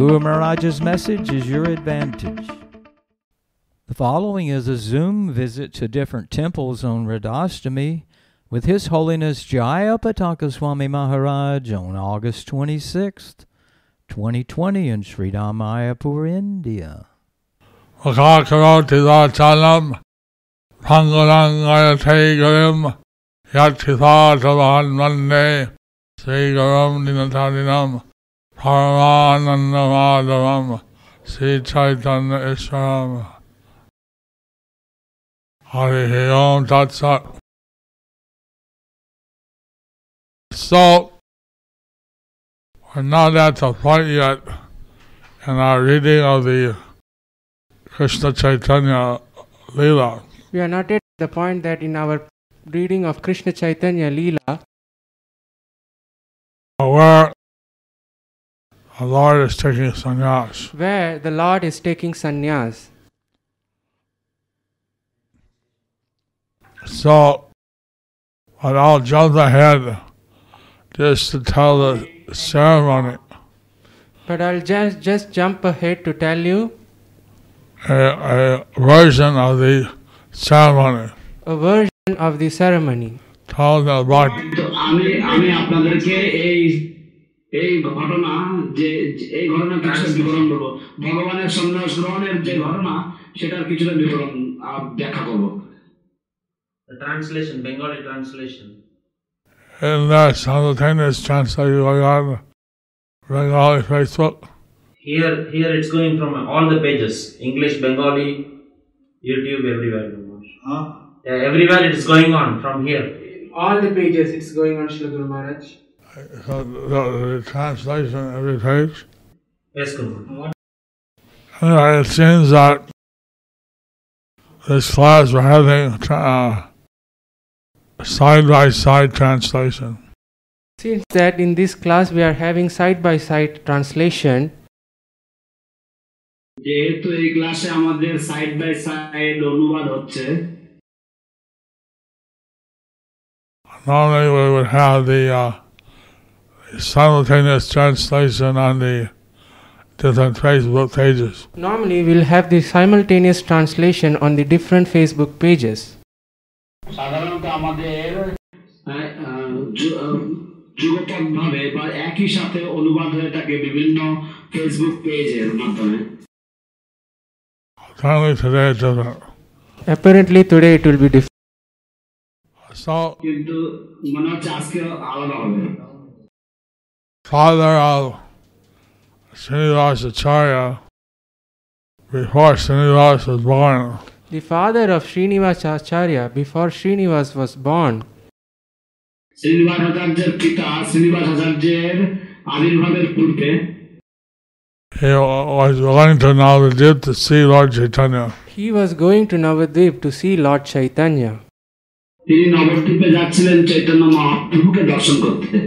Guru Maharaj's message is your advantage. The following is a Zoom visit to different temples on Radhastami with His Holiness Jayapataka Swami Maharaj on August 26th, 2020 in Sridham Mayapur, India. Vakakarotidhachalam Pangalangayategarim Yatithatavan Vande Sri Garam Dinatarinam Paramanandamadavam Sri Chaitanya Iswaram Hari Om Tat Sat. So, we're not at the point yet in our reading of the Krishna Chaitanya Leela. We are not at the point that in our reading of Krishna Chaitanya Leela, where the Lord is taking sannyas. Where the Lord is taking sannyas. So, what I'll jump ahead just to tell the ceremony. But I'll just, just jump ahead to tell you a, a version of the ceremony. A version of the ceremony. Tell the Lord. এই এই ঘটনা যে যে- এই ঘটনা কিছুটা বিবরণ করবো ভগবানের সন্ন্যাস গ্রহণের যে ঘটনা সেটার কিছুটা বিবরণ আহ, ব্যাখ্যা করবো The translation, Bengali translation. in the simultaneous translation going on Bengali Facebook. Here, here it's going from all the pages English, Bengali, YouTube, everywhere. Yeah, everywhere it is going on from here. All the pages it's going on Srila Guru Maharaj. So the, the translation every page. Yes, Guru. Anyway, it seems that this class we're having uh, side by side translation. Since that in this class we are having side by side translation, যেহেতু এই ক্লাসে আমাদের side by side অনুবাদ হচ্ছে Normally we would have the uh, simultaneous translation on the different Facebook pages. normally we'll have the simultaneous translation on the different Facebook pages. সাধারণত আমাদের যুগপৎ ভাবে বা একই সাথে অনুবাদ হয়ে থাকে বিভিন্ন ফেসবুক পেজের মাধ্যমে Apparently today it's different. Apparently today it will be different. So, কিন্তু মনে হচ্ছে আজকে আলাদা হবে father of Srinivas Acharya, before Srinivas was born, The father of Srinivas Acharya before Srinivas was born, Srinivas আচার্যের পিতা শ্রীনিবাস আচার্যের আবির্ভাবের পূর্বে he was going to Navadip to see Lord Chaitanya. he was going to Navadvip to see Lord Chaitanya. তিনি নবদ্বীপে যাচ্ছিলেন চৈতন্য মহাপ্রভুকে দর্শন করতে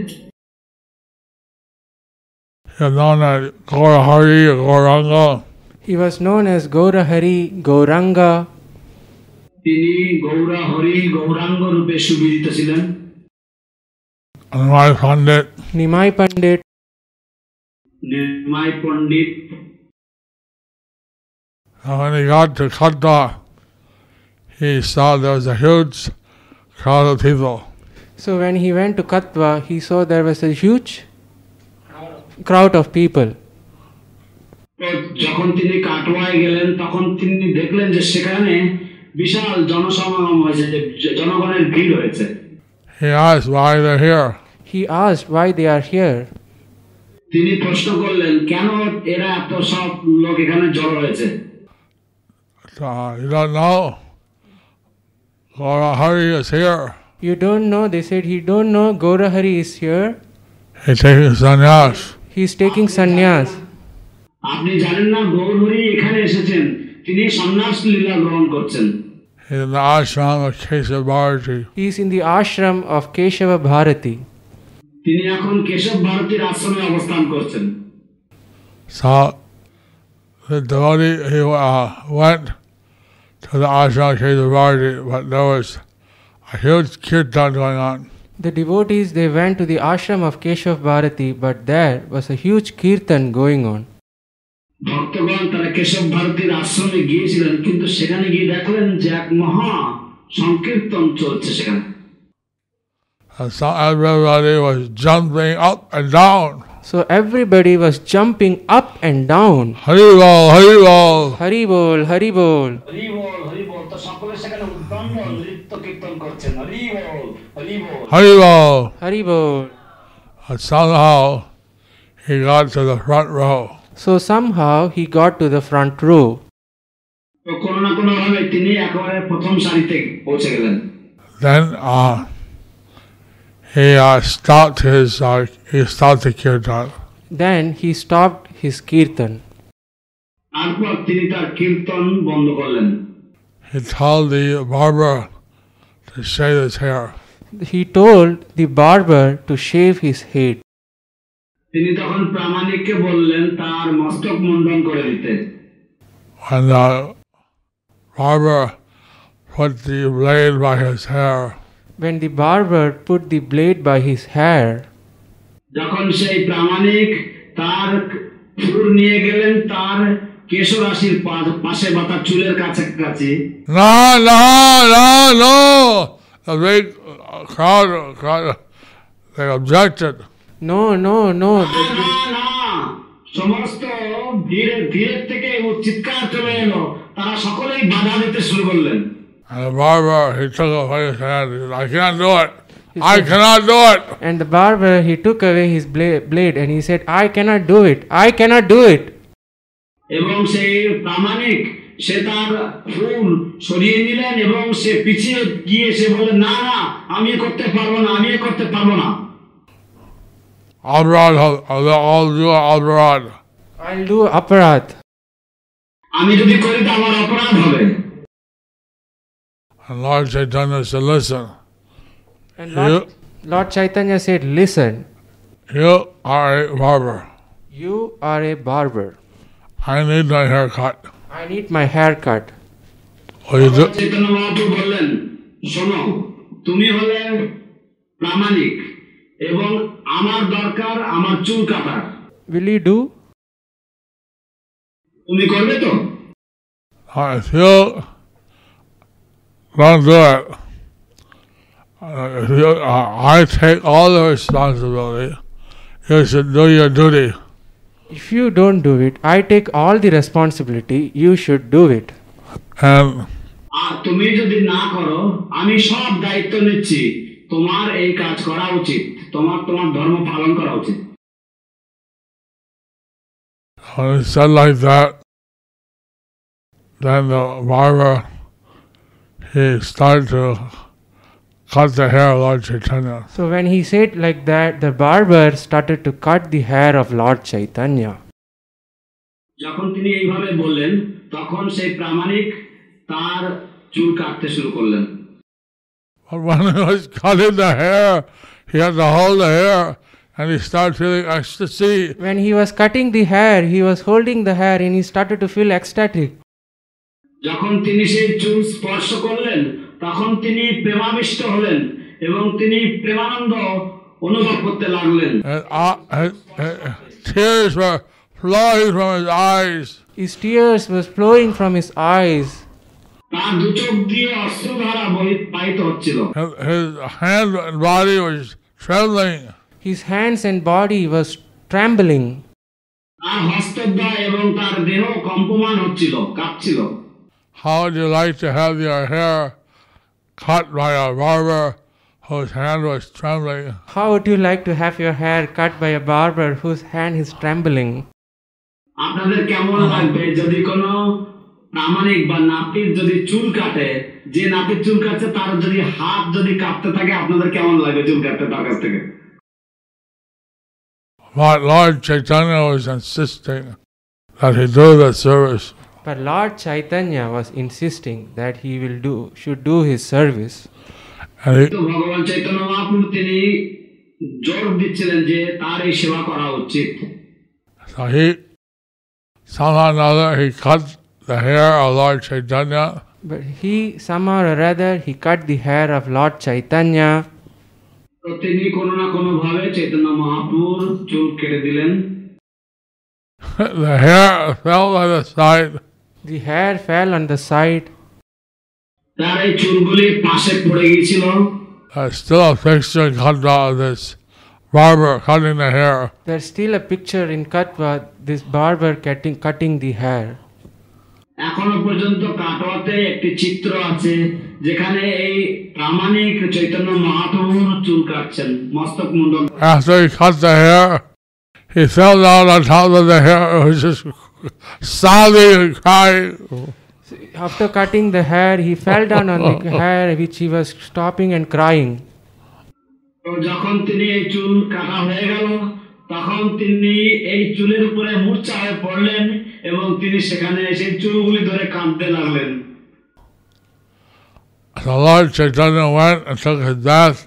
He was known as Gorahari Goranga. He was known as Gorahari Goranga. তিনি গৌরা হরি গৌরাঙ্গ রূপে সুবিদিত ছিলেন When he got to Katwa, he saw there was a huge crowd of people. So when he went to Katwa, he saw there was a huge crowd of people. তো যখন তিনি কাটোয়ায় গেলেন তখন তিনি দেখলেন যে সেখানে বিশাল জনসমাগম হয়েছে যে জ- জনগণের ভিড় হয়েছে He asked why they're here. He asked why they are here. তিনি প্রশ্ন করলেন কেন এরা এত সব লোক এখানে জড়ো হয়েছে Uh, you don't know? Gaurahari is here. You don't know, they said he don't know Gaurahari is here. He's taking sannyas. He is taking sannyas. আপনি জানেন না গৌরহরি এখানে এসেছেন তিনি সন্ন্যাস লীলা গ্রহণ করছেন He's in the ashram of Keshavarti. He is in the ashram of Keshava Bharati. তিনি এখন কেশব ভারতীর আশ্রমে অবস্থান করছেন So the devotee he uh, went to the ashram of Keshavarti, but there was a huge kirtan going on. The devotees they went to the ashram of Keshav Bharati, but there was a huge kirtan going on. ভক্তগণ তারা কেশব ভারতীর আশ্রমে গিয়েছিলেন কিন্তু সেখানে গিয়ে দেখলেন যে এক মহা সংকীর্তন চলছে সেখানে And so everybody was jumping up and down. So everybody was jumping up and down. Haribol, Haribol. Hari bol, Hari bol. Hari বল হরি বল তো সকলে সেখানে উদ্দণ্ড নৃত্য কীর্তন করছেন হরি বল হরি বল Haribol. Hari bol. And somehow he got to the front row. So somehow he got to the front row. তো কোনো he uh, stopped his uh, he stopped the kirtan. Then he stopped his kirtan. তারপর তিনি তার কীর্তন বন্ধ করলেন He told the barber to shave his hair. He told the barber to shave his head. তিনি তখন প্রামাণিককে বললেন তার মস্তক মুন্ডন করে দিতে When the barber put the blade by his hair, When the barber put the blade by his hair, যখন সেই প্রামাণিক তার ফুর নিয়ে গেলেন তার কেশরাশির পা- পাশে বা তার চুলের কাছে কাছে no, no, no, no. The big uh, crowd, crowd, they objected. no, no, no, না, না, না, সমস্ত ধীরে ধীরে থেকে ও চিৎকার চলে এলো তারা সকলেই বাধা দিতে শুরু করলেন And the barber, he took away his hand. He said, I can't do it. I cannot do it. and the barber he took away his bla- blade and he said, I cannot do it, I cannot do it. এবং সেই প্রামাণিক সে তার ফুল সরিয়ে নিলেন এবং সে পিছিয়ে গিয়ে সে বলে না না আমি এ করতে পারবো না আমি এ করতে পারবো না Alrod, I'll, I'll do Alrod. I'll do aparat. আমি যদি করি তো আমার অপরাধ হবে And Lord Chaitanya said, listen, And Lord, Lord Chaitanya said, Listen, you are a barber. you are a barber. I need my hair cut. I need my hair cut. Will you do? Chaitanya Mahaprabhu বললেন শোনো তুমি হলে প্রামাণিক এবং আমার দরকার আমার চুল কাটার Will you do? তুমি করবে তো Uh, If you don't do it, uh, if you, uh, I take all the responsibility. You should do your duty. If you don't do it, I take all the responsibility. You should do it. And আর তুমি যদি না করো আমি সব দায়িত্ব নিচ্ছি তোমার এই কাজ করা উচিত তোমার তোমার ধর্ম পালন করা উচিত when he said like that, then the barber, he started to cut the hair of Lord Chaitanya. So when he said like that, the barber started to cut the hair of Lord Chaitanya. যখন তিনি এইভাবে বললেন তখন সেই প্রামাণিক তার চুল কাটতে শুরু করলেন But when he was cutting the hair, he had to hold the hair and he started feeling ecstasy. When he was cutting the hair, he was holding the hair and he started to feel ecstatic. যখন তিনি সেই চুল স্পর্শ করলেন তখন তিনি প্রেমাবিষ্ট হলেন এবং তিনি প্রেমানন্দ অনুভব করতে লাগলেন uh, tears were flowing from his eyes. His tears was flowing from his eyes. তার দু চোখ দিয়ে অস্ত্রধারা বহি- হচ্ছিল His, his hand and body was trembling. His hands and body was trembling. তার হস্তদ্বয় এবং তার দেহ কম্পমান হচ্ছিল কাঁপছিল How would you like to have your hair cut by a barber whose hand was trembling? How would you like to have your hair cut by a barber whose hand is trembling? আপনাদের কেমন লাগবে যদি কোনো প্রামাণিক বা নাপিত যদি চুল কাটে যে নাপিত চুল কাটছে তার যদি হাত যদি কাটতে থাকে আপনাদের কেমন লাগবে চুল কাটতে তার কাছ থেকে But Lord Chaitanya was insisting that he do the service. But Lord Chaitanya was insisting that he will do should do his service. And he, তো ভগবান চৈতন্য মহাপ্রভু তিনি জোর দিচ্ছিলেন যে তার এই সেবা করা উচিত so he, somehow or another, he cut the hair of Lord Chaitanya But he somehow or other he cut the hair of Lord Chaitanya তো তিনি কোনো না কোনো ভাবে চৈতন্য মহাপ্রভুর চুল কেটে দিলেন the hair fell by the side, The hair fell on the side. তার এই চুলগুলি পাশে পড়ে গিয়েছিল uh, still a picture in Khandra of this barber cutting the hair. There's still a picture in Katwa, this barber cutting, cutting the hair. এখনো পর্যন্ত কাটোয়াতে একটি চিত্র আছে যেখানে এই প্রামাণিক চৈতন্য মহাপ্রভুর চুল কাটছেন মস্তক মুন্ডন After he cut the hair, he fell down on top of the hair. It was just sobbing and crying. After cutting the hair, he fell down on the hair which he was stopping and crying. তো যখন তিনি এই চুল কাটা হয়ে গেল তখন তিনি এই চুলের উপরে মূর্ছা হয়ে পড়লেন এবং তিনি সেখানে সেই চুলগুলি ধরে কাঁদতে লাগলেন The Lord Chaitanya went and took his bath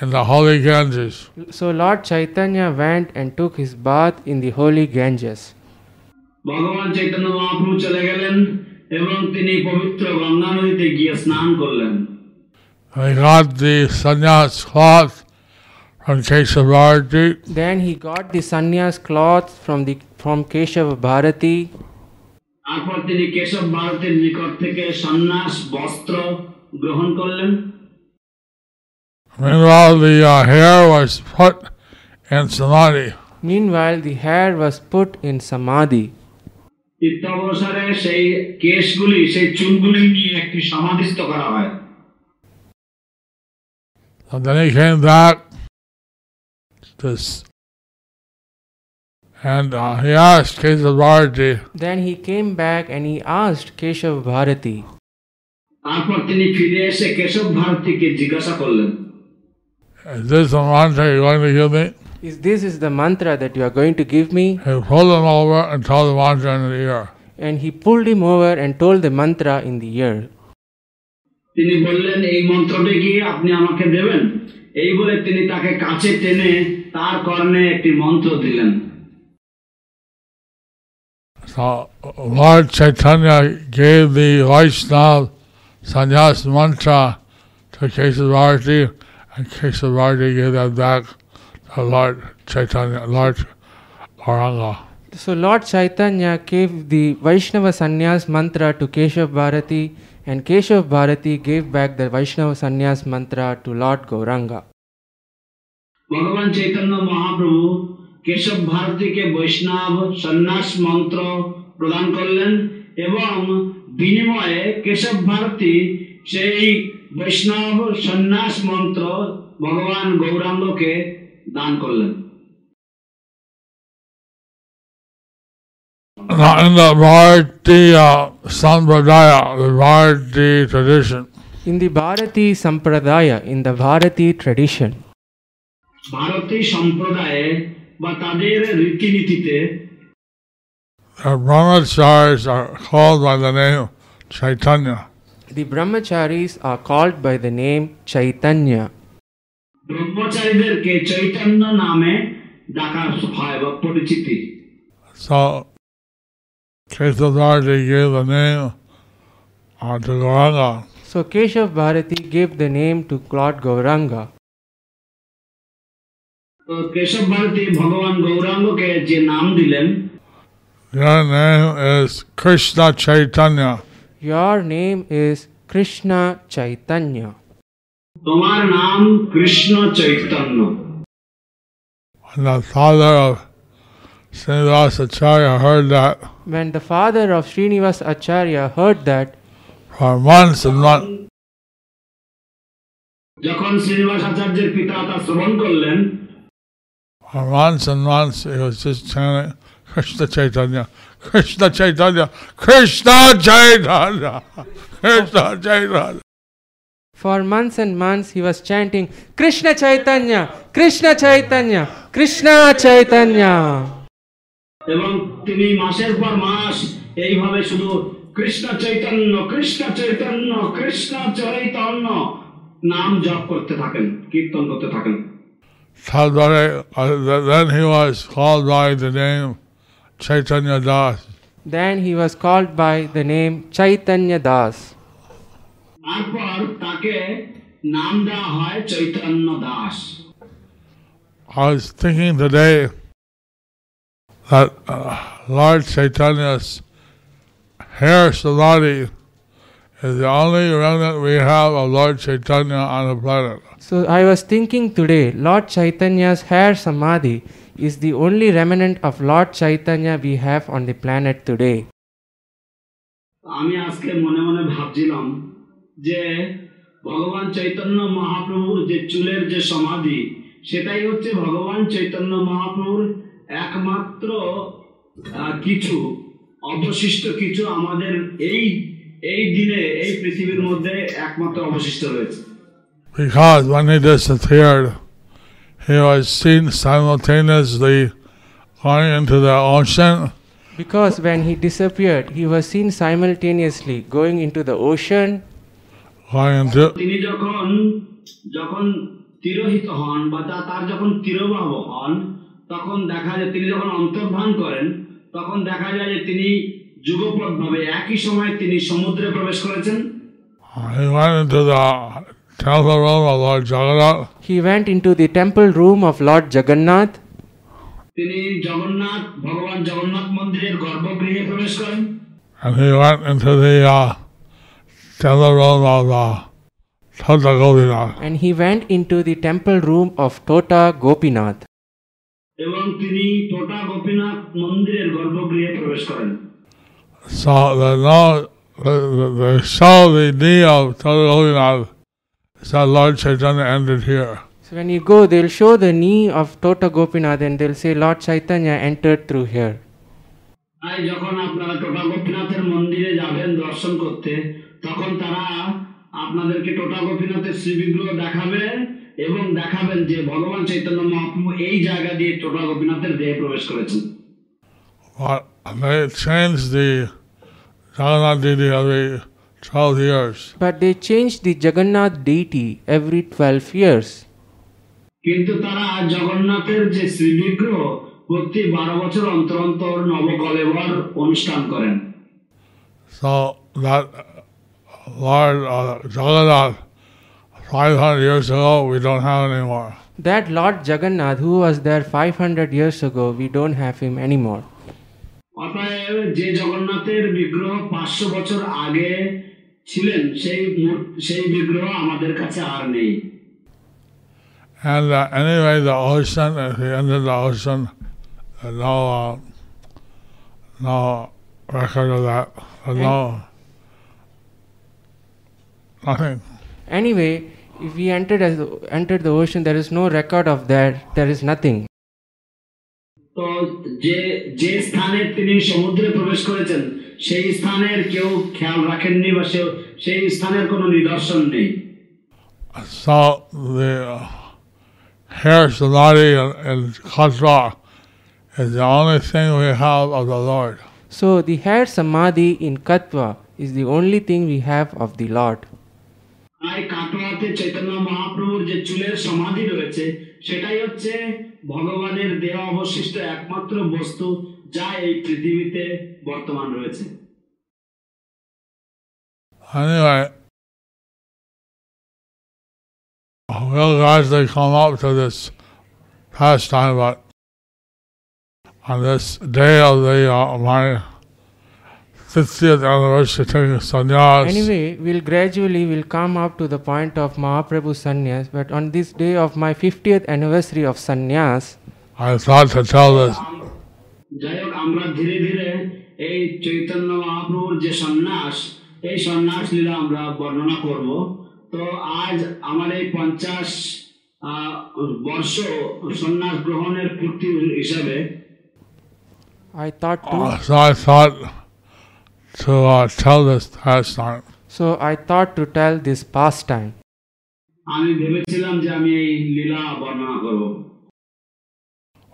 in the holy Ganges. So Lord Chaitanya went and took his bath in the holy Ganges. ভগবান চৈতন্য মহাপ্রভু চলে গেলেন এবং তিনি পবিত্র গঙ্গা নদীতে গিয়ে স্নান করলেন He got the sannyas cloth from Keshavarti Then he got the sannyas cloth from the from Keshava Bharati. তারপর তিনি কেশব ভারতের নিকট থেকে সন্ন্যাস বস্ত্র গ্রহণ করলেন Meanwhile, the uh, hair was put in samadhi. Meanwhile, the hair was put in samadhi. ইত্যবসরে সেই কেশগুলি সেই চুলগুলি নিয়ে একটি সমাধিস্থ করা হয় And then he came back to s- and uh, he asked Keshavarti, Then he came back and he asked Keshav Bharati, তারপর তিনি ফিরে এসে কেশব ভারতীকে জিজ্ঞাসা করলেন Is this the mantra you're going to give me? Is this is the mantra that you are going to give me? He pulled him over and told the mantra in the ear. And he pulled him over and told the mantra in the ear. তিনি বললেন এই মন্ত্রটি কি আপনি আমাকে দেবেন এই বলে তিনি তাকে কাছে টেনে তার কর্ণে একটি মন্ত্র দিলেন So Lord Chaitanya gave the Vaishnav sannyas mantra to Keshav Bharati and Keshav Bharati gave that back Lord Chaitanya, Lord Auranga. So Lord Chaitanya gave the Vaishnava Sannyas mantra to Keshav Bharati and Keshav Bharati gave back the Vaishnava Sannyas mantra to Lord Gauranga. ভগবান চৈতন্য মহাপ্রভু কেশব ভারতীকে বৈষ্ণব সন্ন্যাস মন্ত্র প্রদান করলেন এবং বিনিময়ে কেশব ভারতী সেই বৈষ্ণব সন্ন্যাস মন্ত্র ভগবান গৌরাঙ্গকে দান করলেন Now in the Bharati uh, Sampradaya, the Bharati tradition, In the Bharati Sampradaya, in the Bharati tradition, Bharati সম্প্রদায়ে বা তাদের রীতিনীতিতে the brahmacharis are called by the name Chaitanya. the brahmacharis are called by the name Chaitanya. ব্রহ্মচারীদেরকে Chaitanya নামে ডাকা হয় বা পরিচিতি So Keshavarti gave the name uh, to Gauranga. So Keshav Bharati gave the name to Lord Gauranga. তো কেশব ভারতী ভগবান গৌরাঙ্গকে যে নাম দিলেন Your name is Krishna Chaitanya. Your name is Krishna Chaitanya. তোমার নাম Krishna Chaitanya And the father of Srinivasacharya heard that When the father of Srinivas Acharya heard that, for months and months. যখন শ্রীনিবাস আচার্যের পিতা তা শ্রবণ করলেন For months and months, he was just chanting Krishna Chaitanya, Krishna Chaitanya, Krishna Chaitanya, Krishna Chaitanya. for months and months he was chanting Krishna Chaitanya, Krishna Chaitanya, Krishna Chaitanya. এবং তিনি মাসের পর মাস এইভাবে শুধু কৃষ্ণ চৈতন্য কৃষ্ণ চৈতন্য কৃষ্ণ চৈতন্য নাম জপ করতে থাকেন কীর্তন করতে থাকেন Sadhare, uh, then he was called by the name Chaitanya Das. Then he was called by the name Chaitanya Das. তারপর তাকে নাম দেওয়া হয় Chaitanya Das I was thinking today that uh, Lord Chaitanya's hair samadhi is the only remnant we have of Lord Chaitanya on the planet. So I was thinking today, Lord Chaitanya's hair samadhi is the only remnant of Lord Chaitanya we have on the planet today. যে ভগবান চৈতন্য মহাপ্রভুর যে চুলের যে সমাধি সেটাই হচ্ছে ভগবান চৈতন্য মহাপ্রভুর একমাত্র কিছু অবশিষ্ট কিছু আমাদের এই এই দিনে এই পৃথিবীর মধ্যে একমাত্র অবশিষ্ট রয়েছে Because when he disappeared, he was seen simultaneously going into the ocean Because when he disappeared, he was seen simultaneously going into the ocean, into তিনি যখন যখন তিরোহিত হন বা তার যখন তিরোবাহ হন তখন দেখা যায় তিনি যখন অন্তর্ধান করেন তখন দেখা যায় যে তিনি যুগপৎ ভাবে একই সময় তিনি সমুদ্রে প্রবেশ করেছেন। He went into the temple room of Lord Jagannath. He went into the temple room of Lord Jagannath, তিনি জগন্নাথ ভগবান জগন্নাথ মন্দিরের গর্ভগৃহে প্রবেশ করেন। And he went into the uh, and he went into the temple room of Tota Gopinath. এবং তিনি টোটা গোপীনাথ মন্দিরের গর্ভগৃহে প্রবেশ করেন So the no, the, the, the show the knee of Tata Govinath said Lord Chaitanya ended here. So when you go, they'll show the knee of Tota Gopinath and they'll say Lord Chaitanya entered through here. তাই যখন আপনারা টোটা গোপীনাথের মন্দিরে যাবেন দর্শন করতে তখন তারা আপনাদেরকে টোটা গোপীনাথের শ্রীবিগ্রহ দেখাবেন এবং দেখাবেন যে ভগবান চৈতন্য মহাপ্রভু এই জায়গা দিয়ে টোটা গোপীনাথের দেহে প্রবেশ করেছেন they changed the Jagannath deity every 12 years. But they changed the Jagannath deity every 12 years. কিন্তু তারা জগন্নাথের যে শ্রীবিগ্রহ প্রতি বারো বছর অন্তর অন্তর নবকলেবর অনুষ্ঠান করেন So that Lord uh, Jagannath, 500 years ago, we don't have anymore. That Lord Jagannath, who was there 500 years ago, we don't have him anymore. অতএব যে জগন্নাথের বিগ্রহ পাঁচশো বছর আগে ছিলেন সেই মূর- সেই বিগ্রহ আমাদের কাছে আর নেই And uh, anyway, the ocean, at the end of the ocean, uh, no, uh, no record of that. Uh, no, Anyway, if we entered as entered the ocean, there is no record of that. There is nothing. তো যে যে স্থানে তিনি সমুদ্রে প্রবেশ করেছেন সেই স্থানের কেউ খেয়াল রাখেননি বা সেই স্থানের কোনো নিদর্শন নেই So the uh, hair Samadhi and, and Katva is the only thing we have of the Lord. So the hair Samadhi in Katva is the only thing we have of the Lord. তাই কাটোয়াতে চৈতন্য মহাপ্রভুর যে চুলের সমাধি রয়েছে সেটাই হচ্ছে ভগবানের দেহ অবশিষ্ট একমাত্র বস্তু যা এই পৃথিবীতে বর্তমান রয়েছে। we'll gradually come up to this pastime, but on this day of the uh, my 50th anniversary taking sannyas, Anyway, we'll gradually will come up to the point of Mahaprabhu sannyas. But on this day of my 50th anniversary of sannyas, I thought to tell this যাই হোক আমরা ধীরে ধীরে এই চৈতন্য মহাপ্রভুর যে সন্ন্যাস এই সন্ন্যাস লীলা আমরা বর্ণনা করব তো আজ আমার এই পঞ্চাশ আহ, বর্ষ সন্ন্যাস গ্রহণের পূর্তি হিসাবে I thought to. Uh, so I thought to uh, tell this pastime. So I thought to tell this pastime. আমি ভেবেছিলাম যে আমি এই লীলা বর্ণনা করব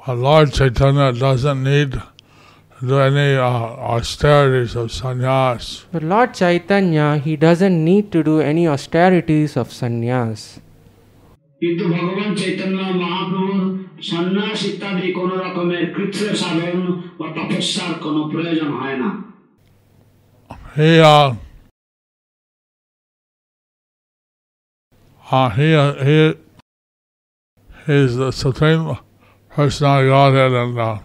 Our Lord Chaitanya doesn't need do any uh, austerities of sannyas. But Lord Chaitanya, he doesn't need to do any austerities of sannyas. কিন্তু ভগবান চৈতন্য মহাপ্রভুর সন্ন্যাস ইত্যাদি কোন রকমের কৃত্র সাধন বা তপস্যার কোনো প্রয়োজন হয় না He uh, uh he uh, he he's the supreme personality of Godhead and uh,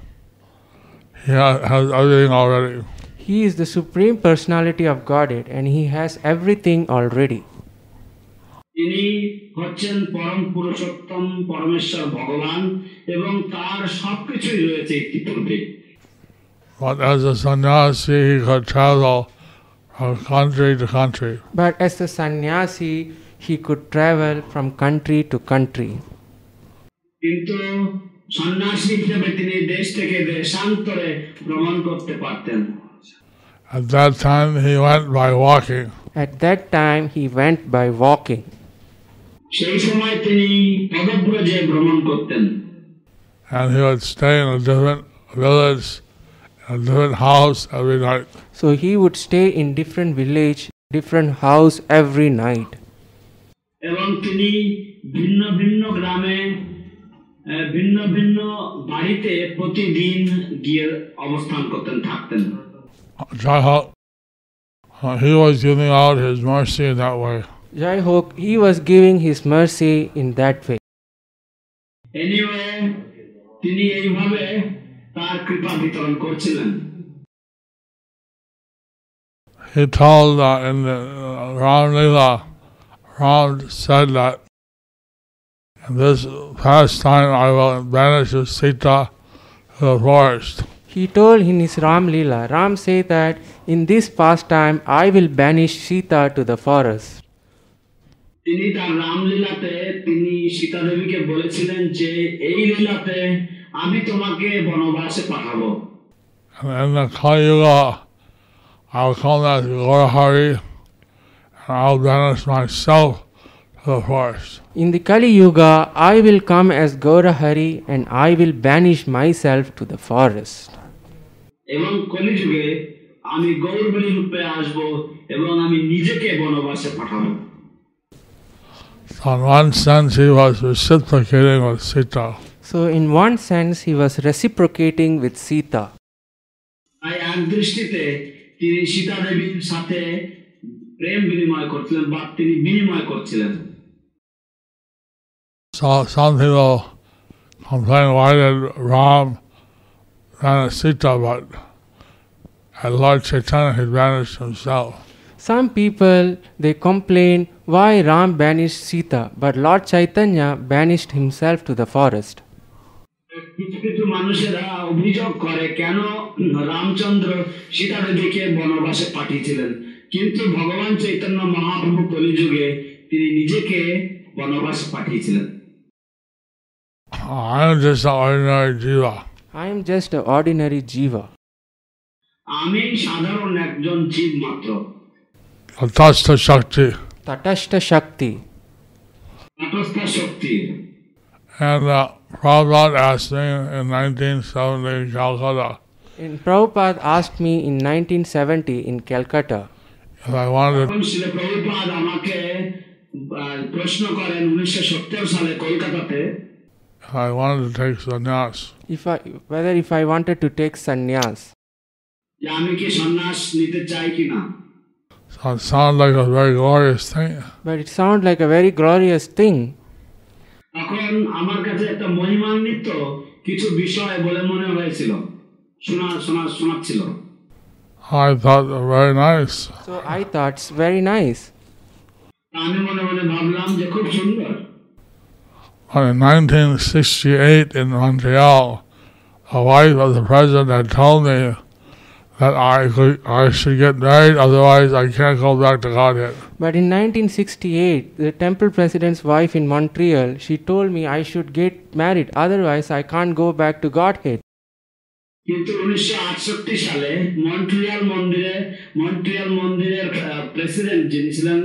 he ha- has everything already. He is the supreme personality of Godhead and he has everything already. তিনি হচ্ছেন পরম পুরুষোত্তম পরমেশ্বর ভগবান এবং তার সবকিছুই রয়েছে ইতিপূর্বে But as a sannyasi, he could travel from country to country. But as a sannyasi, he could travel from country to country. কিন্তু সন্ন্যাসী হিসেবে তিনি দেশ থেকে দেশান্তরে ভ্রমণ করতে পারতেন At that time, he went by walking. At that time, he went by walking. সেই সময় তিনি পদব্রজে ভ্রমণ করতেন and he would stay in a different village, in a different house every night. So he would stay in different village, different house every night. এবং তিনি ভিন্ন ভিন্ন গ্রামে আহ, ভিন্ন ভিন্ন বাড়িতে প্রতিদিন গিয়ে অবস্থান করতেন থাকতেন Jai- uh, he was giving out his mercy in that way. Jai Hok, he was giving his mercy in that way. Anyway তিনি এইভাবে তার কৃপা বিতরণ করছিলেন He told uh, in the uh, Ram Lila, Ram said that in this past time I will banish Sita to the forest. He told in his Ram Leela, Ram said that in this pastime I will banish Sita to the forest. তিনি তার রামলীলাতে তিনি সীতা দেবীকে বলেছিলেন যে এই লীলাতে আমি তোমাকে বনবাসে পাঠাবো And in the Kali Yuga, I'll come as Gorahari and I'll banish myself to the forest. In the Kali Yuga, I will come as Gaurahari and I will banish myself to the forest. এবং কলিযুগে আমি গৌরবলী রূপে আসব এবং আমি নিজেকে বনবাসে পাঠাবো So in one sense, he was reciprocating with Sita. So, in one sense, he was reciprocating with Sita. তাই এক দৃষ্টিতে তিনি সীতা দেবীর সাথে প্রেম বিনিময় করছিলেন বা তিনি বিনিময় করছিলেন So some people complain, why did Ram banish Sita, but at Lord Chaitanya he banished himself. Some people they complain why Ram banished Sita, but Lord Chaitanya banished himself to the forest. কিছু কিছু মানুষেরা অভিযোগ করে কেন রামচন্দ্র সীতা দেবীকে বনবাসে পাঠিয়েছিলেন কিন্তু ভগবান চৈতন্য মহাপ্রভু কলিযুগে তিনি নিজেকে বনবাসে পাঠিয়েছিলেন I am just an ordinary jiva. I am just an ordinary jiva. আমি সাধারণ একজন জীব মাত্র Tatasta Shakti. Tatashta Shakti. তটস্থ Shakti and uh, Prabhupada asked me in 1970 in Calcutta. And Prabhupada asked me in 1970 in Calcutta. If I wanted if I wanted to take sannyas. If I, whether if I wanted to take sannyas. So it sounded like a very glorious thing. But it sounded like a very glorious thing. তখন আমার কাছে একটা মহিমান্বিত কিছু বিষয় বলে মনে হয়েছিল শোনা শোনা শোনাচ্ছিল I thought they were very nice. So I thought it's very nice. তা আমি মনে মনে ভাবলাম যে খুব সুন্দর But in 1968 in Montreal, the wife of the president had told me that I could, I should get married, otherwise I can't go back to Godhead. But in 1968, the temple president's wife in Montreal, she told me I should get married, otherwise I can't go back to Godhead. কিন্তু উনিশশো আটষট্টি সালে Montreal মন্দিরে Montreal মন্দিরের president যিনি ছিলেন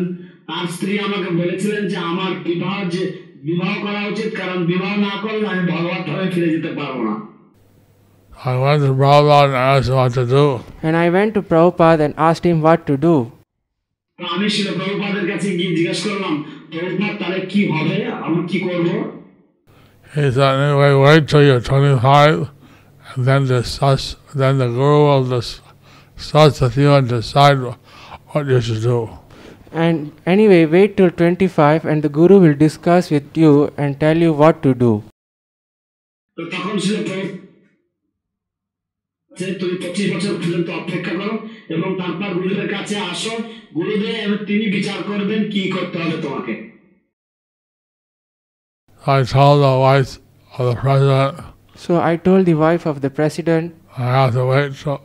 তার স্ত্রী আমাকে বলেছিলেন যে আমার বিবাহ যে বিবাহ করা উচিত কারণ বিবাহ না করলে আমি ভগবত ভাবে ফিরে যেতে পারবো না I went to Prabhupada and asked him what to do. And I went to Prabhupada and asked him what to do. তো আমি শিল প্রভুপাদের কাছে গিয়ে জিজ্ঞেস করলাম প্রভুপাদ তাহলে কি হবে আমি কি করব He said, anyway, wait till you're 25 and then discuss, then the Guru will dis- discuss with you and decide what you should do. And anyway, wait till 25 and the Guru will discuss with you and tell you what to do. তো তখন ছিল প্রভু যে তুমি পঁচিশ বছর পর্যন্ত অপেক্ষা করো এবং তারপর গুরুদেবের কাছে আসো গুরুদেব এবার তিনি বিচার করবেন কি করতে হবে তোমাকে I told the wife of the president So I told the wife of the president, I have to wait till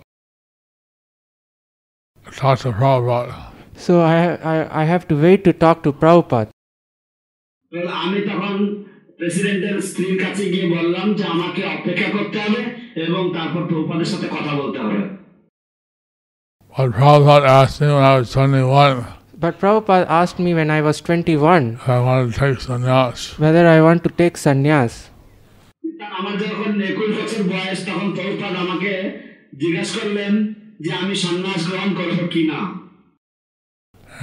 talk to Prabhupada. so I, I, I have to wait to talk to Prabhupada. তো আমি তখন প্রেসিডেন্টের স্ত্রীর কাছে গিয়ে বললাম যে আমাকে অপেক্ষা করতে হবে এবং তারপর প্রভুপাদের সাথে কথা বলতে হবে But Prabhupada asked me when I was 21 But Prabhupada asked me when I was 21 if I wanted to take sannyas. whether I want to take sannyas. কারণ আমার যখন একুশ বছর বয়স তখন প্রভুপাদ আমাকে জিজ্ঞেস করলেন যে আমি সন্ন্যাস গ্রহণ করবো কিনা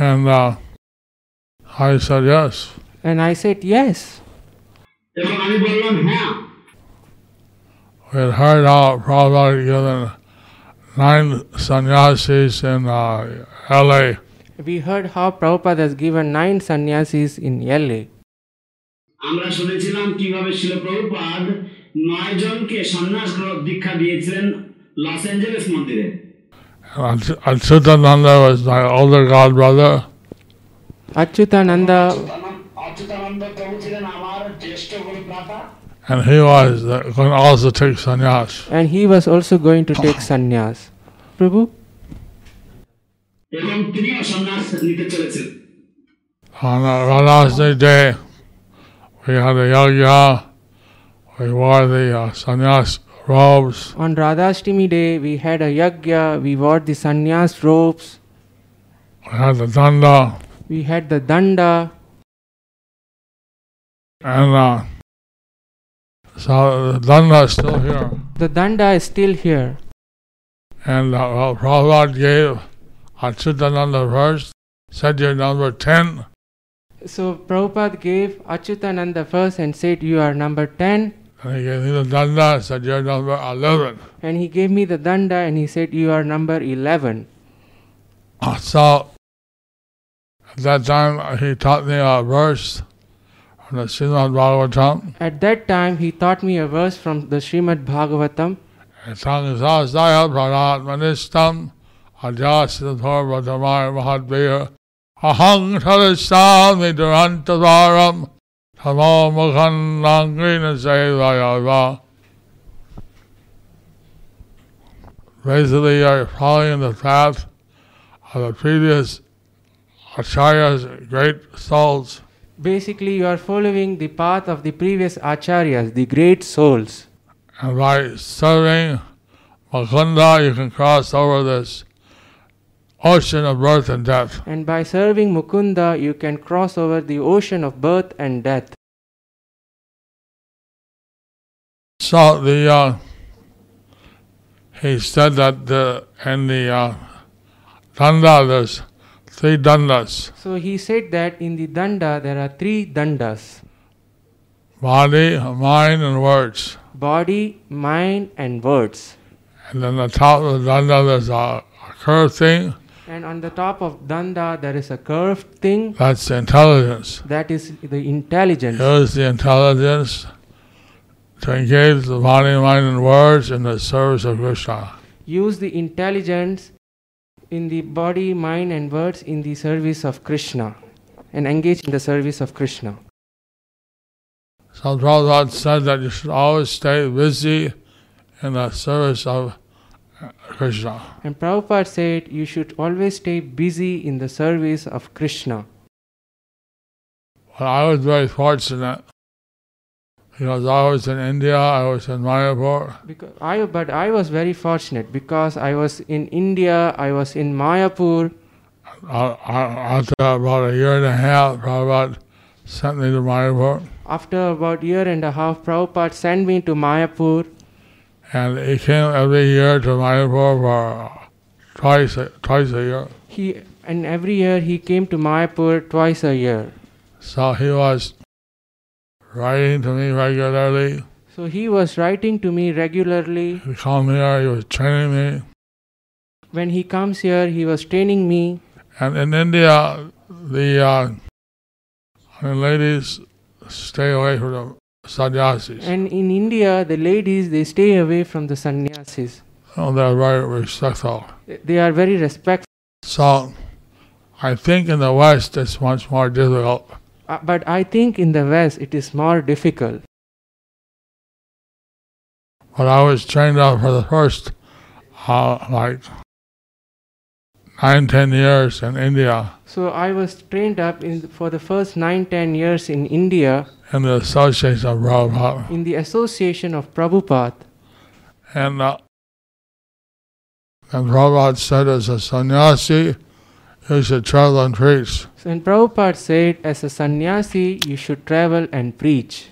And uh, I said yes. And I said yes. এবং আমি বললাম হ্যাঁ We had heard how Prabhupada had given nine sannyasis in uh, LA. We heard how Prabhupada has given nine sannyasis in LA. আমরা শুনেছিলাম কিভাবে শিল প্রভুপাদ নয় জনকে সন্ন্যাস গ্রহণ দীক্ষা দিয়েছিলেন লস অ্যাঞ্জেলেস মন্দিরে And Ach- Achyutananda was my older god brother. Achyutananda Achyutananda প্রভু ছিলেন আমার জ্যেষ্ঠ গুরু ভ্রাতা and he was going to also take sannyas. And he was also going to take sannyas. Prabhu? On Radhashtami day, we had a yagya, we wore the uh, sannyas robes. On Radhashtami day, we had a yagya, we wore the sannyas robes. We had the danda. We had the danda. And uh, so the danda is still here. the danda is still here. And uh, well, Prabhupada gave Achyutananda first, said you're number 10. So Prabhupada gave Achyutananda first and said, You are number 10. And he gave me the danda, said you're number 11. And he gave me the danda and he said, You are number 11. Uh, So at that time, he taught me a verse the Srimad Bhagavatam. At that time, he taught me a verse from the Srimad Bhagavatam. Sangsasaya pranatmanistam ajasiddharvatamaya mahadvaya ahang tadasami durantavaram tamo mukhan langrina sevayava Basically, you're following the path of the previous acharyas, great souls, Basically, you are following the path of the previous acharyas, the great souls. and by serving Mukunda, you can cross over this ocean of birth and death. And by serving Mukunda, you can cross over the ocean of birth and death. So the uh, he said that the in the uh, danda there's three dandas: So he said that in the danda there are three dandas body, mind, and words. body, mind, and words. And then the top of the danda there's a, a curved thing. And on the top of danda there is a curved thing That's the intelligence. that is the intelligence. Use the intelligence to engage the body, mind, and words in the service of Krishna. Use the intelligence in the body, mind, and words in the service of Krishna and engage in the service of Krishna. So Prabhupada said that you should always stay busy in the service of Krishna. And Prabhupada said you should always stay busy in the service of Krishna. But I was very fortunate because I was in India, I was in Mayapur, Because I, but I was very fortunate because I was in India, I was in Mayapur. after about a year and a half, Prabhupada sent me to Mayapur. After about year and a half, Prabhupada sent me to Mayapur and he came every year to Mayapur for twice a, twice a year. He and every year he came to Mayapur twice a year. So he was writing to me regularly. So he was writing to me regularly. He called me here, he was training me. When he comes here, he was training me. And in India, the uh, the ladies stay away from the sannyasis. And in India, the ladies they stay away from the sannyasis. Oh, they're very respectful. They are very respectful. So I think in the West it's much more difficult. Uh, but I think in the West it is more difficult. But I was trained up for the first uh, like nine, ten years in India So I was trained up in for the first nine ten years in India in the Association of Prabhupada. in the association of Prabhupada. And, uh, and Prabhupada said as a sannyasi, you should travel and preach. So and Prabhupada said, as a sannyasi, you should travel and preach.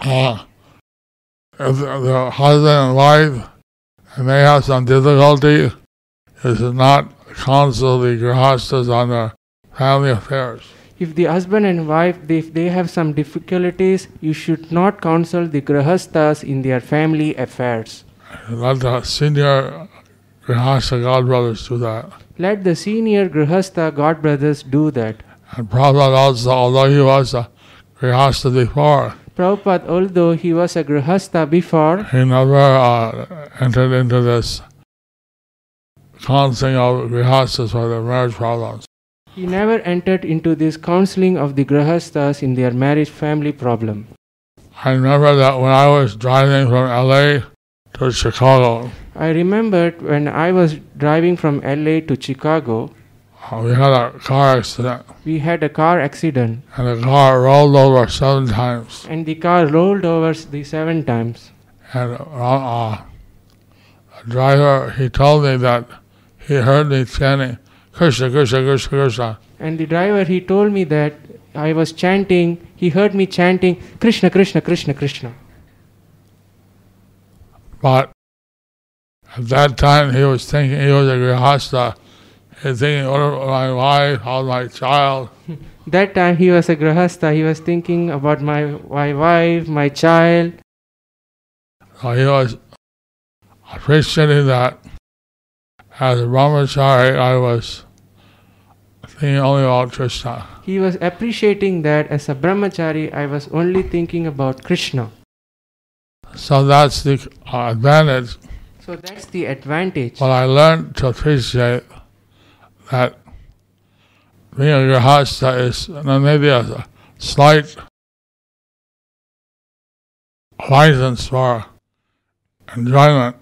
Uh, if the husband and wife and they have some difficulty, you should not counsel the grihastas on their family affairs. If the husband and wife, they, if they have some difficulties, you should not counsel the grihastas in their family affairs. Let the senior grihasta godbrothers do that. Let the senior grihasta god brothers do that. And Prabhupada also, although he was a grihasta before, Prabhupada, although he was a grihasta before, he never uh, entered into this counseling of grihastas for their marriage problems. he never entered into this counseling of the grihastas in their marriage family problem. I remember that when I was driving from LA to Chicago, I remembered when I was driving from LA to Chicago, uh, we had a car accident we had a car accident and the car rolled over seven times. and the car rolled over the seven times. And uh, uh, the driver, he told me that he heard me chanting, Krishna, Krishna, Krishna, Krishna. And the driver he told me that I was chanting, he heard me chanting Krishna, Krishna, Krishna, Krishna. But at that time, he was thinking he was a grihasta. He was thinking, what about my wife, how's my child? That time he was a grahasta, he was thinking about my, my wife, my child. So he was appreciating that as a brahmachari, I was thinking only about Krishna. He was appreciating that as a brahmachari, I was only thinking about Krishna. So that's the uh, advantage. So that's the advantage. Well, I learned to appreciate that being a grihasta is maybe a slight license for enjoyment.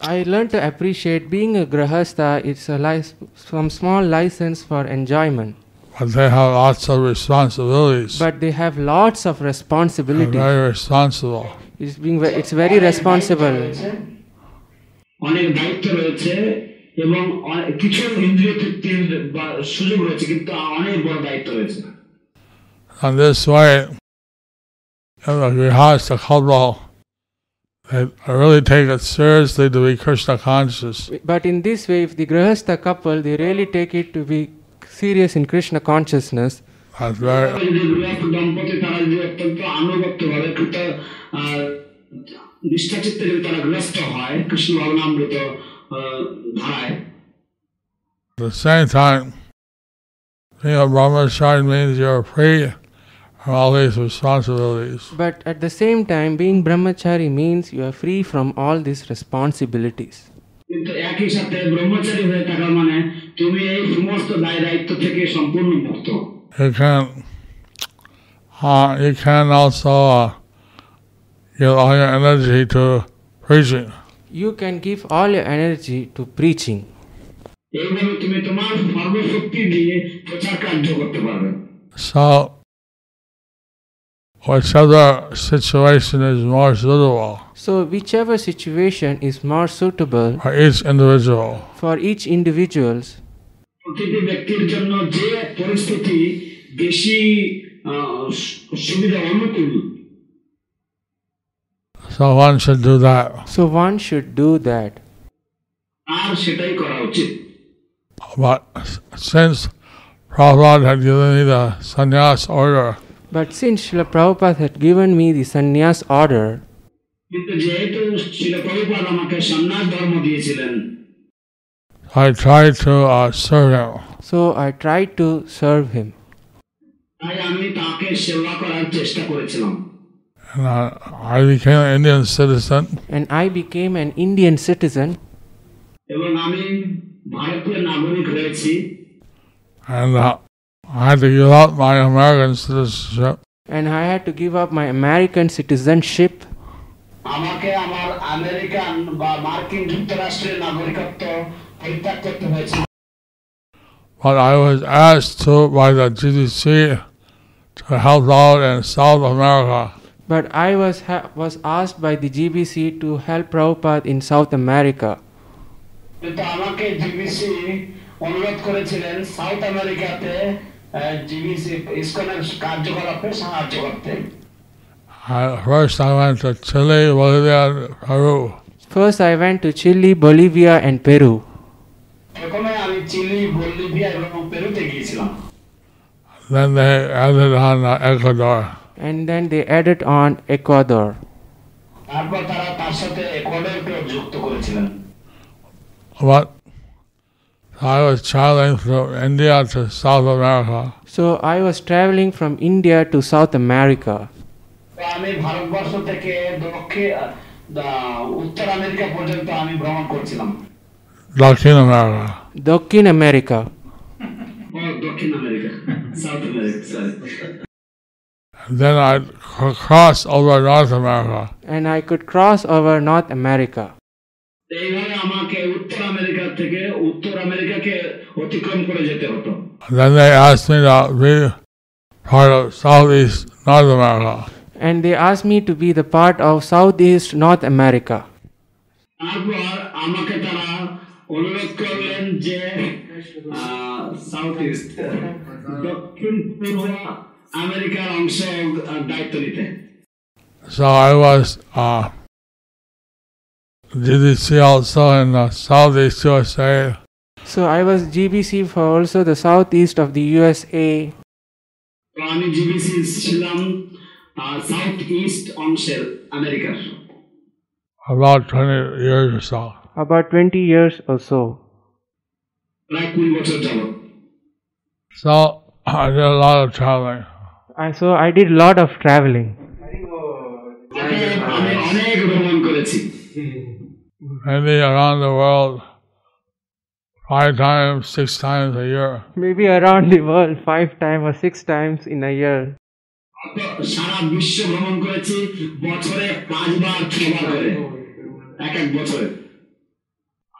I learned to appreciate being a grahasta, it's a lic- some small license for enjoyment. But they have lots of responsibilities. But they have lots of They're responsibilities. very responsible. It's, being, ve- it's very responsible. অনেক দায়িত্ব রয়েছে এবং অনে- কিছু ইন্দ্রিয় তৃপ্তির বা সুযোগ রয়েছে কিন্তু অনেক বড় দায়িত্ব রয়েছে And this way, in the grihasta couple, they really take it seriously to be Krishna conscious. But in this way, if the grahasta couple, they really take it to be serious in Krishna consciousness, That's very যদি গৃহস্থ দম্পতি তারা যদি অত্যন্ত আনুগত্য ভাবে কৃত নিষ্ঠাচিত্তে যদি তারা গ্রস্ত হয় কৃষ্ণ ভবনামৃত আহ, ধারায় At the same time, being a brahmachari means you're free from all these responsibilities. but at the same time, being brahmachari means you are free from all these responsibilities. কিন্তু একই সাথে ব্রহ্মচারী হয়ে থাকা মানে তুমি এই সমস্ত দায় দায়িত্ব থেকে সম্পূর্ণ মুক্ত you can, uh, you can also uh, give all your energy to preaching. You can give all your energy to preaching. So, whichever situation is more suitable. So, whichever situation is more suitable for each individual. For each individuals. প্রতিটি ব্যক্তির জন্য যে পরিস্থিতি বেশি আহ, সু- সুবিধা অনুকূল So one should do that. So one should do that. আর সেটাই করা উচিত But since Prabhupada had given me the sannyas order, But since Srila Prabhupada had given me the sannyas order, কিন্তু যেহেতু শিল প্রভুপাদ আমাকে সন্ন্যাস ধর্ম দিয়েছিলেন I tried to uh, serve him. so I tried to serve him. তাই আমি তাকে সেবা করার চেষ্টা করেছিলাম And uh, I became an Indian citizen. And I became an Indian citizen এবং আমি ভারতীয় নাগরিক হয়েছি And uh, I had to give up my American citizenship. and I had to give up my American citizenship আমাকে আমার American বা মার্কিন যুক্তরাষ্ট্রের নাগরিকত্ব পরিত্যাগ করতে হয়েছে but I was asked to by the GBC to help out in South America. But I was, was asked by the GBC to help Prabhupada in South America. কিন্তু আমাকে জিবিসি অনুরোধ করেছিলেন সাউথ আমেরিকাতে জিবিসি ইসকনের কার্যকলাপে সাহায্য করতে First I went to Chile, Bolivia, Peru. First I went to Chile, Bolivia and Peru. প্রথমে আমি চিলি বলিভিয়া এবং পেরুতে গিয়েছিলাম Then they added on uh, Ecuador. And then they added on Ecuador. তারপর তারা তার সাথে একোয়াডরকেও যুক্ত করেছিলেন But I was traveling from India to South America. So I was traveling from India to South America. Latin America. Dokkin America. ও দক্ষিণ America south America sorry Then I'd c- cross over North America. And I could cross over North America. এইভাবে আমাকে উত্তর America থেকে উত্তর আমেরিকাকে অতিক্রম করে যেতে হতো Then they asked me to be part of Southeast North America. And they asked me to be the part of Southeast North America. তারপর আমাকে তারা অনুরোধ করলেন যে সাউথ ইস্ট দক্ষিণ পূর্ব আমেরিকার অংশ আহ, দায়িত্ব নিতে So I was uh, GDC also in the Southeast USA. So I was GBC for also the southeast of the USA. তো আমি জিবিসি ছিলাম সাউথ ইস্ট অংশের আমেরিকার about 20 years or so. About 20 years or so. প্রায় কুড়ি বছর যাবত So I did a lot of traveling. And so I did a lot of traveling. আমি অনেক ভ্রমণ করেছি Maybe around the world five times, six times a year. Maybe around the world five times or six times in a year. সারা বিশ্ব ভ্রমণ করেছি বছরে পাঁচবার ছবার করে এক এক বছরে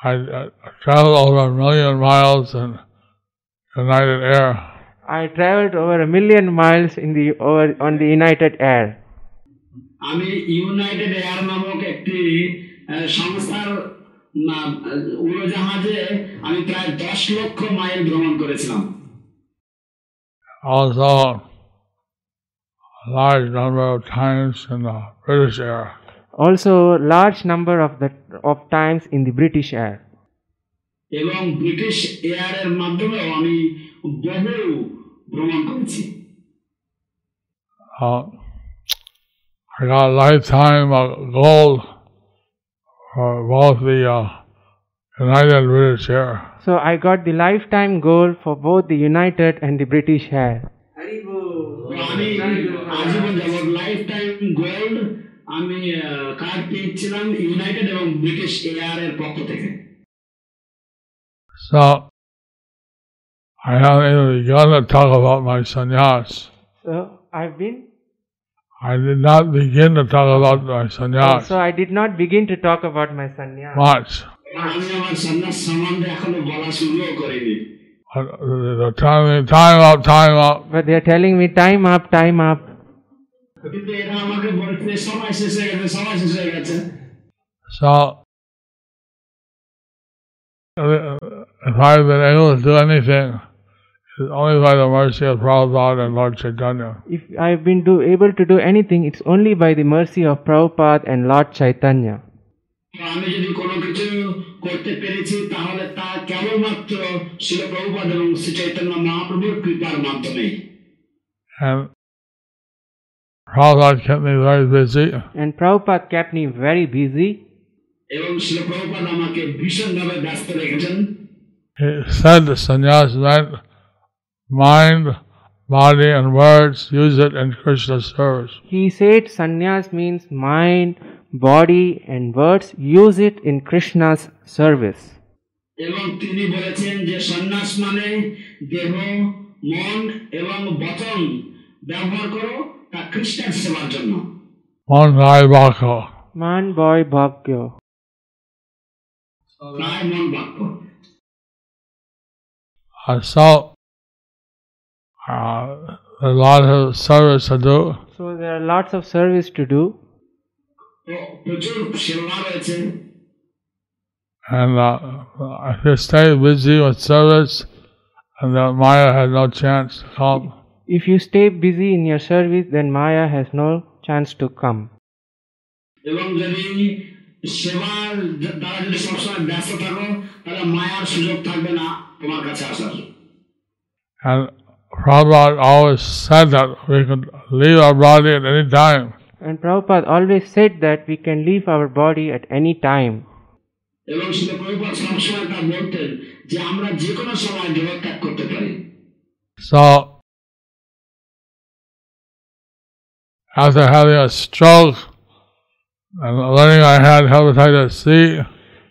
I, I traveled over a million miles in United Air. I traveled over a million miles in the over, on the United Air. আমি ইউনাইটেড এয়ার নামক একটি সংস্থার উড়োজাহাজে আমি প্রায় দশ লক্ষ মাইল ভ্রমণ করেছিলাম Also, a large number of times in the British Air Also, large number of the of times in the British Air. এবং ব্রিটিশ এয়ারের মাধ্যমেও আমি বহু ভ্রমণ করেছি Uh, I got a lifetime of gold for both the uh, United and British Air. So I got the lifetime goal for both the United and the British Air. তো আমি আজীবন যাবৎ লাইফ টাইম গোল্ড আমি card পেয়েছিলাম United এবং British Air এর পক্ষ থেকে So, I haven't even begun to talk about my sannyas. So I've been. I did not begin to talk about my sannyas So I did not begin to talk about my sannyas. much. আমি আমার সন্ন্যাস সম্বন্ধে এখনো বলা শুরুও করিনি But the time, time up, time up. But they are telling me time up, time up. কিন্তু এরা আমাকে বলছে সময় শেষ হয়ে গেছে সময় শেষ হয়ে গেছে So, uh, if I've been able to do anything is only by the mercy of Prabhupada and Lord Chaitanya. If I've been do, able to do anything, it's only by the mercy of Prabhupada and Lord Chaitanya. তো আমি যদি কোনো কিছু করতে পেরেছি তাহলে তা কেবলমাত্র শিল প্রভুপাদ এবং শ্রী চৈতন্য মহাপ্রভুর কৃপার মাধ্যমে And Prabhupada kept me very busy. And Prabhupada kept me very busy. এবং শিল প্রভুপাদ আমাকে ভীষণভাবে ব্যস্ত রেখেছেন He said the sannyas meant mind, body, and words. Use it in Krishna's service. He said sannyas means mind, body, and words. Use it in Krishna's service. এবং তিনি বলেছেন যে সন্ন্যাস মানে দেহ মন এবং বচন ব্যবহার করো তা খ্রিস্টান সেবার জন্য One Rai Bhakta. Man, boy, bhagyo. প্রায় মন বাক্য I saw uh, a lot of service to do. So there are lots of service to do. তো প্রচুর সেবা রয়েছে And uh, I just stayed busy with service, and then Maya had no chance to come. If you stay busy in your service, then Maya has no chance to come. এবং যদি সেবার দ্বারা যদি সবসময় ব্যস্ত থাকো তাহলে মায়ার সুযোগ থাকবে না তোমার কাছে আসার And Prabhupada always said that we could leave our body at any time. And Prabhupada always said that we can leave our body at any time. এবং শিল প্রভুপাত সবসময় তা বলতেন যে আমরা যে কোনো সময় দেহত্যাগ করতে পারি So, after having a stroke and learning I had hepatitis C,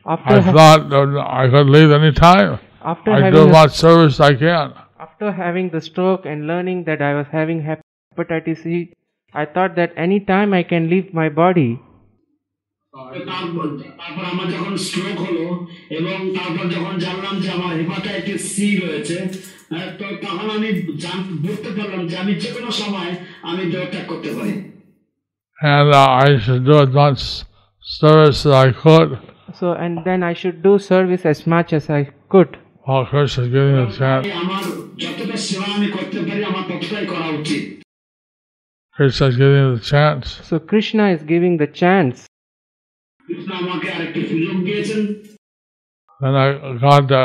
After, I thought that I could leave any time. after, I do having as much service I can. after having the stroke and learning that I was having hepatitis C, I thought that any time I can leave my body. তো তারপর তারপর আমার যখন stroke হলো এবং তারপর যখন জানলাম যে আমার হেপাটাইটিস সি রয়েছে আহ, তো তখন আমি জান- বুঝতে পারলাম যে আমি যে কোনো সময় আমি দেহত্যাগ করতে পারি And uh, I should do as much service as I could So, and then I should do service as much as I could. while Krishna is giving me a chance. আমার যতটা সেবা আমি করতে পারি আমার ততটাই করা উচিত Krishna is giving me the chance. So, Krishna is giving the chance. Krishna আমাকে আরেকটি সুযোগ দিয়েছেন Then I got the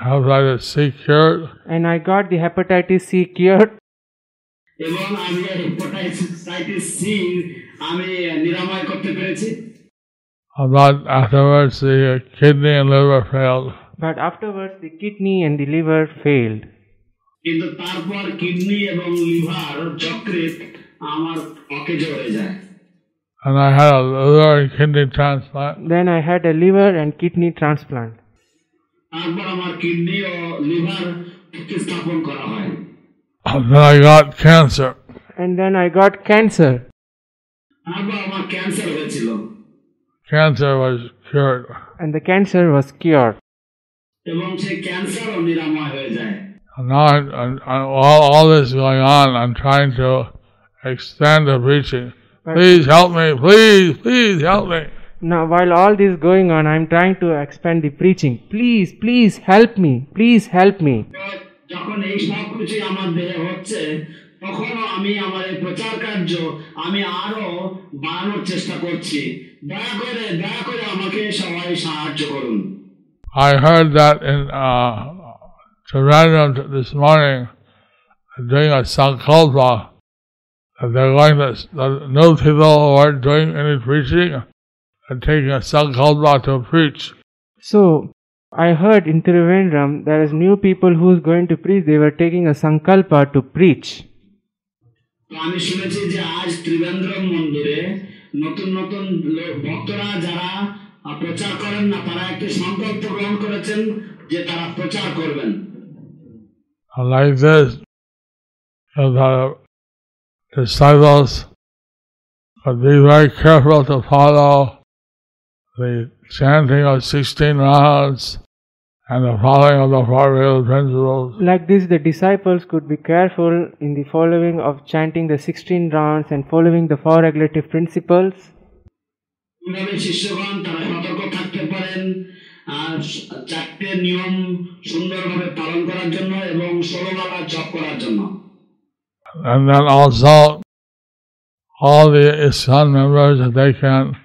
hepatitis C cured. And I got the hepatitis C cured. এবং আমি হেপাটাইটিস সি আমি নিরাময় করতে পেরেছি But afterwards, the kidney and liver failed. But afterwards, the kidney and the liver failed. কিন্তু তারপর kidney এবং liver যকৃত আমার অকেজ হয়ে যায় And I had a liver and kidney transplant. Then I had a liver and kidney transplant. তারপর আমার kidney ও liver প্রতিস্থাপন করা হয় Then I got cancer. And then I got cancer. তারপর আমার ক্যান্সার হয়েছিল Cancer was cured. And the cancer was cured. এবং সেই ক্যান্সারও নিরাময় হয়ে যায় And now, I, I, I, while all this is going on, I'm trying to extend the preaching. Please help me. Please, please help me. Now, while all this is going on, I'm trying to expand the preaching. Please, please help me. Please help me. তো যখন এই সব কিছুই আমার দেহে হচ্ছে তখনও আমি আমার এই প্রচার কার্য আমি আরো বাড়ানোর চেষ্টা করছি দয়া করে দয়া করে আমাকে সবাই সাহায্য করুন I heard that in uh, Trivandrum t- this morning, doing a sankalpa, that they're going to, the new people who aren't doing any preaching are taking a sankalpa to preach. So, I heard in Trivandrum there is new people who's going to preach. They were taking a sankalpa to preach. তো আমি শুনেছি যে আজ ত্রিবেন্দ্রম মন্দিরে নতুন নতুন লো- ভক্তরা যারা আহ, প্রচার করেন না তারা একটি সংকল্প গ্রহণ করেছেন যে তারা প্রচার করবেন And like this, so the disciples would be very careful to follow the chanting of 16 rounds and the following of the four real principles. Like this, the disciples could be careful in the following of chanting the 16 rounds and following the four regulative principles. কিভাবে শিষ্যগণ তারা সতর্ক থাকতে পারেন আহ, চারটে নিয়ম সুন্দরভাবে পালন করার জন্য এবং ষোলো বেলা জপ করার জন্য And then also, all the ISKCON members, if they can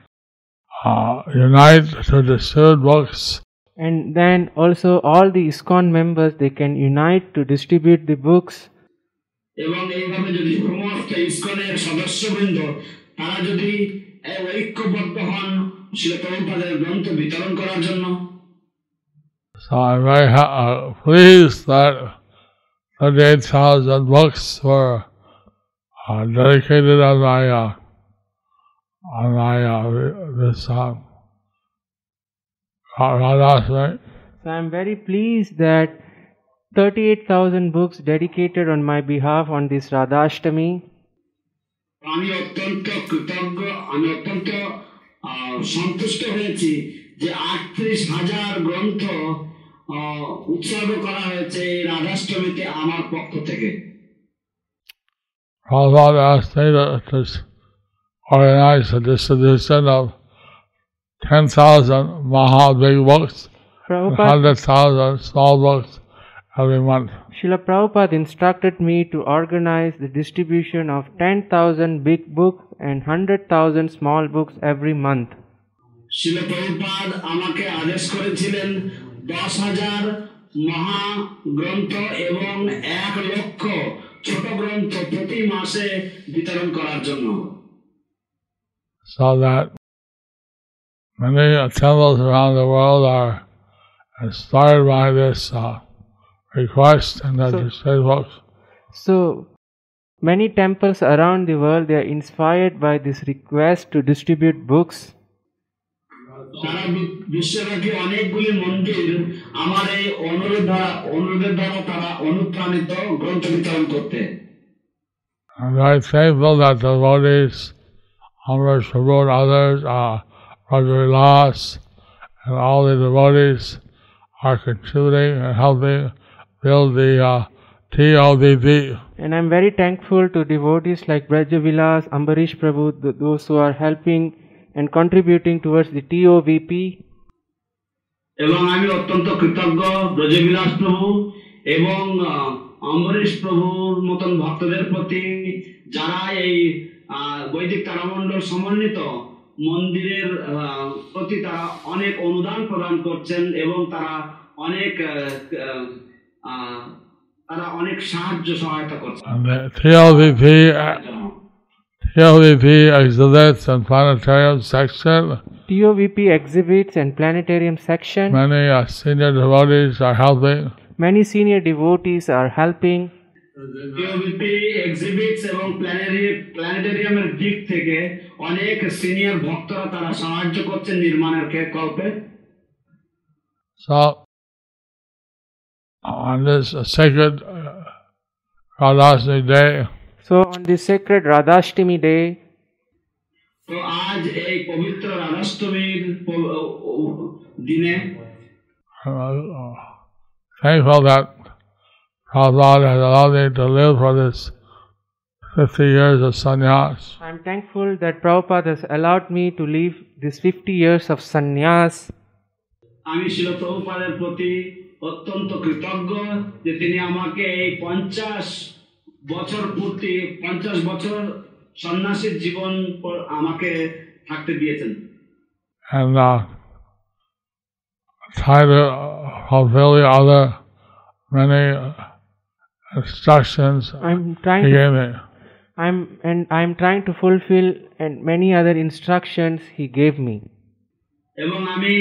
uh, unite to distribute books And then also all the ISKCON members they can unite to distribute the books এবং এইভাবে যদি সমস্ত ইস্কনের সদস্যবৃন্দ তারা যদি এ ঐক্যবদ্ধ হন শিল প্রভুপাদের গ্রন্থ বিতরণ করার জন্য So I'm very ha- uh, pleased that 38,000 books were uh, dedicated on my uh, on my uh, this um, Radhasmi. So I'm very pleased that 38,000 books dedicated on my behalf on this Radhashtami. আমি অত্যন্ত কৃতজ্ঞ আমি অত্যন্ত আহ, সন্তুষ্ট হয়েছি যে আটত্রিশ হাজার গ্রন্থ আহ, উৎসর্গ করা হয়েছে এই রাধাষ্টমীতে আমার পক্ষ থেকে Prabhupada asked me to, to organize a distribution of 10,000 Maha big books, Prabhupada, 100,000 small books every month. Srila Prabhupada instructed me to organize the distribution of 10,000 big books and 100,000 small books every month. শিল প্রভুপাদ আমাকে আদেশ করেছিলেন দশ হাজার মহা গ্রন্থ এবং এক লক্ষ ছোট গ্রন্থ প্রতি মাসে বিতরণ করার জন্য So that many uh, temples around the world are inspired by this uh, request and that So- distribute books. So many temples around the world they are inspired by this request to distribute books. Sara B- বিশ্বব্যাপী অনেকগুলি মন্দির আমার এই অনুরোধ দ্বারা অনুরোধের দ্বারা তারা অনুপ্রাণিত গ্রন্থ বিতরণ করতে I'm very thankful that the devotees, Amrish Prabhu and others, uh, Raja Vilas, and all the devotees are contributing and helping build the uh, TLDB. And I'm very thankful to devotees like Braja Vilas, Ambarish Prabhu, th- those who are helping and contributing towards the TOVP. এবং আমি অত্যন্ত কৃতজ্ঞ ব্রজবিলাস প্রভু এবং অম্বরীশ প্রভুর মতন ভক্তদের প্রতি যারা এই বৈদিক তারামণ্ডল সমন্বিত মন্দিরের আহ, প্রতি তারা অনেক অনুদান প্রদান করছেন এবং তারা অনেক আহ, আহ, আহ, তারা অনেক সাহায্য সহায়তা করছেন TOVP exhibits and planetarium section. TOVP exhibits and planetarium section. Many senior devotees are helping. Many senior devotees are helping. TOVP exhibits এবং And দিক থেকে অনেক সিনিয়র ভক্তরা তারা সাহায্য করছেন নির্মাণের প্রকল্পে So, on this sacred uh, Radhashtami day, So on this sacred Radhashtami day, তো আজ এই পবিত্র রাধাষ্টমীর প- ও- ও- দিনে I'm uh, thankful that Prabhupada has allowed me to live for this 50 years of sannyas. I'm thankful that Prabhupada has allowed me to live these 50 years of sannyas. আমি শিল প্রভুপাদের প্রতি অত্যন্ত কৃতজ্ঞ যে তিনি আমাকে এই পঞ্চাশ বছর পূর্তি পঞ্চাশ বছর সন্ন্যাসীর জীবন প- আমাকে থাকতে দিয়েছেন and uh, try to uh, fulfill the other many uh, instructions I'm he trying to, gave me. I'm and I'm trying to fulfill and many other instructions he gave me. এবং আমি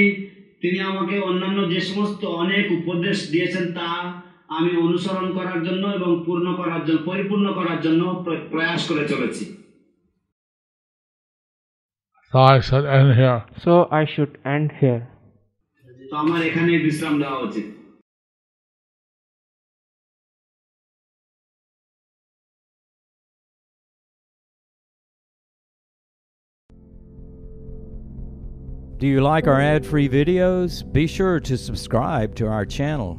তিনি আমাকে অন্যান্য যে সমস্ত অনেক উপদেশ দিয়েছেন তা আমি অনুসরণ করার জন্য এবং পূর্ণ করার জন্য পরিপূর্ণ করার জন্য প্র- প্রয়াস করে চলেছি So I should end here. So I should end here. তো আমার এখানে বিশ্রাম দেওয়া উচিত Do you like our ad free videos? Be sure to subscribe to our channel.